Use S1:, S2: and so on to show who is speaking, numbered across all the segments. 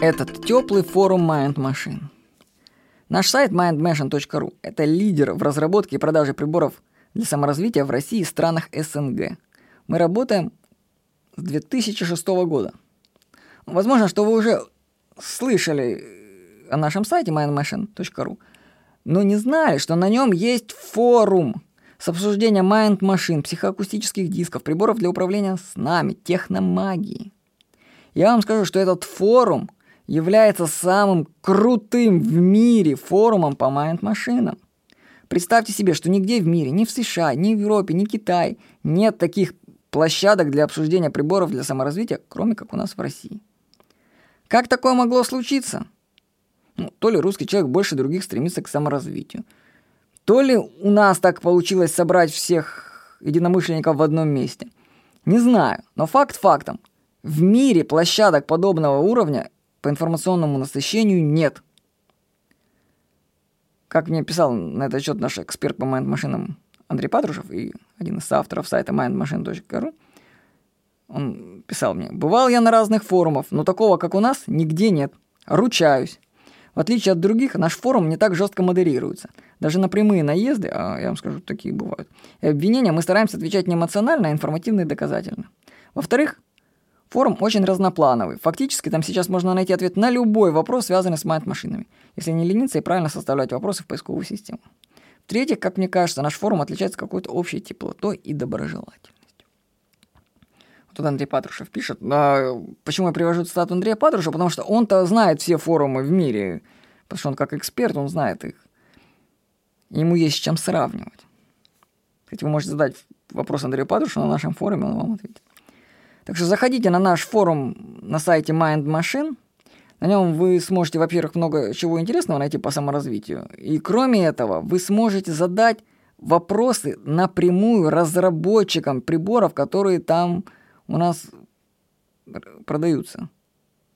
S1: этот теплый форум Mind Machine. Наш сайт mindmachine.ru – это лидер в разработке и продаже приборов для саморазвития в России и странах СНГ. Мы работаем с 2006 года. Возможно, что вы уже слышали о нашем сайте mindmachine.ru, но не знали, что на нем есть форум с обсуждением Mind Machine, психоакустических дисков, приборов для управления с нами, техномагии. Я вам скажу, что этот форум является самым крутым в мире форумом по майнд-машинам. Представьте себе, что нигде в мире, ни в США, ни в Европе, ни в Китае нет таких площадок для обсуждения приборов для саморазвития, кроме как у нас в России. Как такое могло случиться? Ну, то ли русский человек больше других стремится к саморазвитию, то ли у нас так получилось собрать всех единомышленников в одном месте. Не знаю, но факт фактом. В мире площадок подобного уровня по информационному насыщению нет. Как мне писал на этот счет наш эксперт по майнд-машинам Андрей Патрушев и один из авторов сайта mindmachine.ru, он писал мне, «Бывал я на разных форумах, но такого, как у нас, нигде нет. Ручаюсь. В отличие от других, наш форум не так жестко модерируется. Даже на прямые наезды, а я вам скажу, такие бывают, и обвинения мы стараемся отвечать не эмоционально, а информативно и доказательно. Во-вторых, форум очень разноплановый. Фактически там сейчас можно найти ответ на любой вопрос, связанный с майнд-машинами, если не лениться и правильно составлять вопросы в поисковую систему. В-третьих, как мне кажется, наш форум отличается какой-то общей теплотой и доброжелательностью. Тут Андрей Патрушев пишет. А почему я привожу цитату Андрея Патрушева? Потому что он-то знает все форумы в мире. Потому что он как эксперт, он знает их. Ему есть с чем сравнивать. Кстати, вы можете задать вопрос Андрею Патрушеву на нашем форуме, он вам ответит. Так что заходите на наш форум на сайте Mind Machine. На нем вы сможете, во-первых, много чего интересного найти по саморазвитию. И кроме этого, вы сможете задать вопросы напрямую разработчикам приборов, которые там у нас продаются.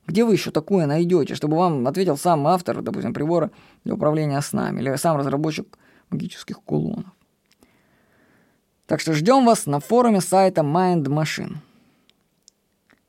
S1: Где вы еще такое найдете, чтобы вам ответил сам автор, допустим, прибора для управления снами, или сам разработчик магических кулонов. Так что ждем вас на форуме сайта Mind Machine.